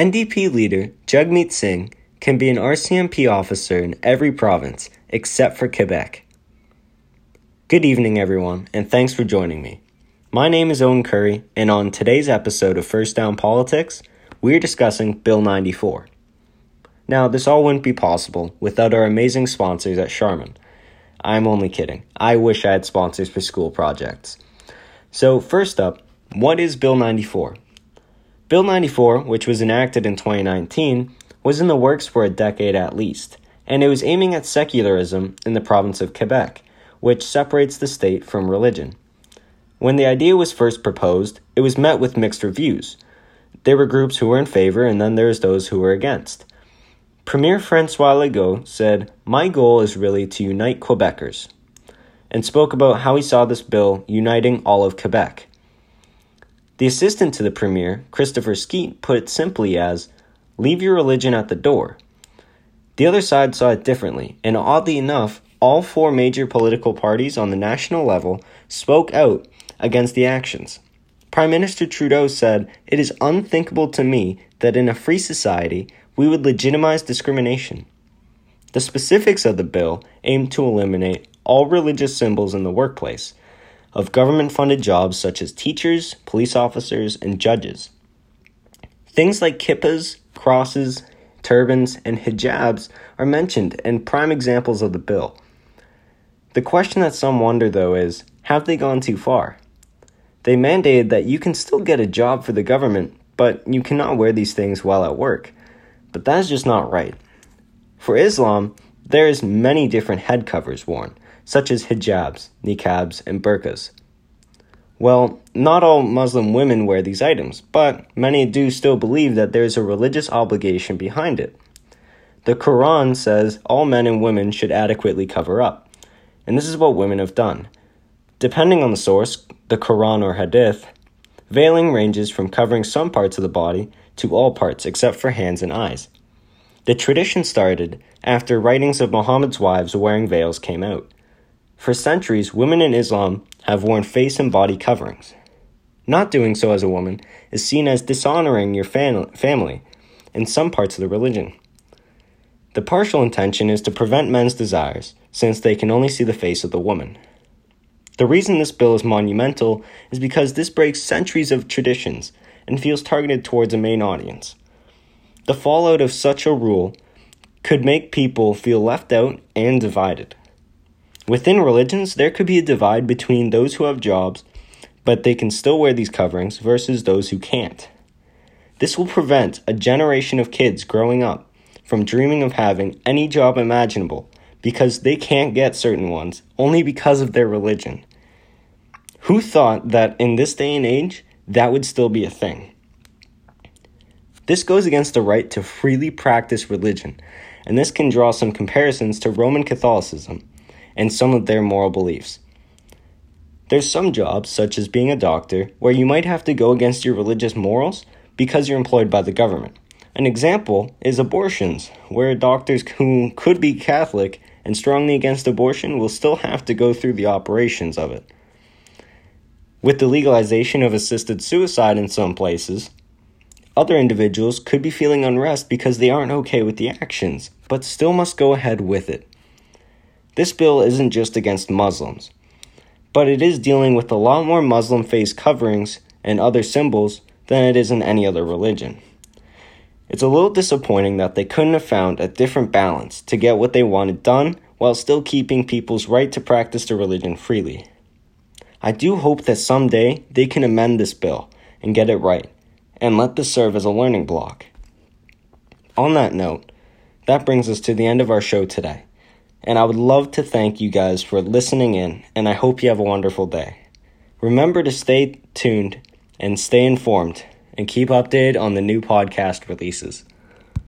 NDP leader Jagmeet Singh can be an RCMP officer in every province except for Quebec. Good evening, everyone, and thanks for joining me. My name is Owen Curry, and on today's episode of First Down Politics, we're discussing Bill 94. Now, this all wouldn't be possible without our amazing sponsors at Charmin. I'm only kidding. I wish I had sponsors for school projects. So, first up, what is Bill 94? Bill 94, which was enacted in 2019, was in the works for a decade at least, and it was aiming at secularism in the province of Quebec, which separates the state from religion. When the idea was first proposed, it was met with mixed reviews. There were groups who were in favor, and then there's those who were against. Premier Francois Legault said, My goal is really to unite Quebecers, and spoke about how he saw this bill uniting all of Quebec. The assistant to the premier, Christopher Skeete, put it simply as, Leave your religion at the door. The other side saw it differently, and oddly enough, all four major political parties on the national level spoke out against the actions. Prime Minister Trudeau said, It is unthinkable to me that in a free society we would legitimize discrimination. The specifics of the bill aim to eliminate all religious symbols in the workplace of government funded jobs such as teachers, police officers, and judges. Things like kippas, crosses, turbans, and hijabs are mentioned and prime examples of the bill. The question that some wonder, though, is have they gone too far? They mandated that you can still get a job for the government, but you cannot wear these things while at work. But that is just not right. For Islam, there is many different head covers worn, such as hijabs, niqabs, and burqas. Well, not all Muslim women wear these items, but many do still believe that there is a religious obligation behind it. The Quran says all men and women should adequately cover up, and this is what women have done. Depending on the source, the Quran or Hadith, veiling ranges from covering some parts of the body to all parts except for hands and eyes. The tradition started after writings of Muhammad's wives wearing veils came out. For centuries, women in Islam have worn face and body coverings. Not doing so as a woman is seen as dishonoring your fam- family in some parts of the religion. The partial intention is to prevent men's desires, since they can only see the face of the woman. The reason this bill is monumental is because this breaks centuries of traditions and feels targeted towards a main audience. The fallout of such a rule could make people feel left out and divided. Within religions, there could be a divide between those who have jobs, but they can still wear these coverings, versus those who can't. This will prevent a generation of kids growing up from dreaming of having any job imaginable because they can't get certain ones only because of their religion. Who thought that in this day and age, that would still be a thing? This goes against the right to freely practice religion, and this can draw some comparisons to Roman Catholicism and some of their moral beliefs. There's some jobs, such as being a doctor, where you might have to go against your religious morals because you're employed by the government. An example is abortions, where doctors who could be Catholic and strongly against abortion will still have to go through the operations of it. With the legalization of assisted suicide in some places, other individuals could be feeling unrest because they aren't okay with the actions, but still must go ahead with it. This bill isn't just against Muslims, but it is dealing with a lot more Muslim face coverings and other symbols than it is in any other religion. It's a little disappointing that they couldn't have found a different balance to get what they wanted done while still keeping people's right to practice their religion freely. I do hope that someday they can amend this bill and get it right, and let this serve as a learning block. On that note, that brings us to the end of our show today, and I would love to thank you guys for listening in, and I hope you have a wonderful day. Remember to stay tuned and stay informed, and keep updated on the new podcast releases.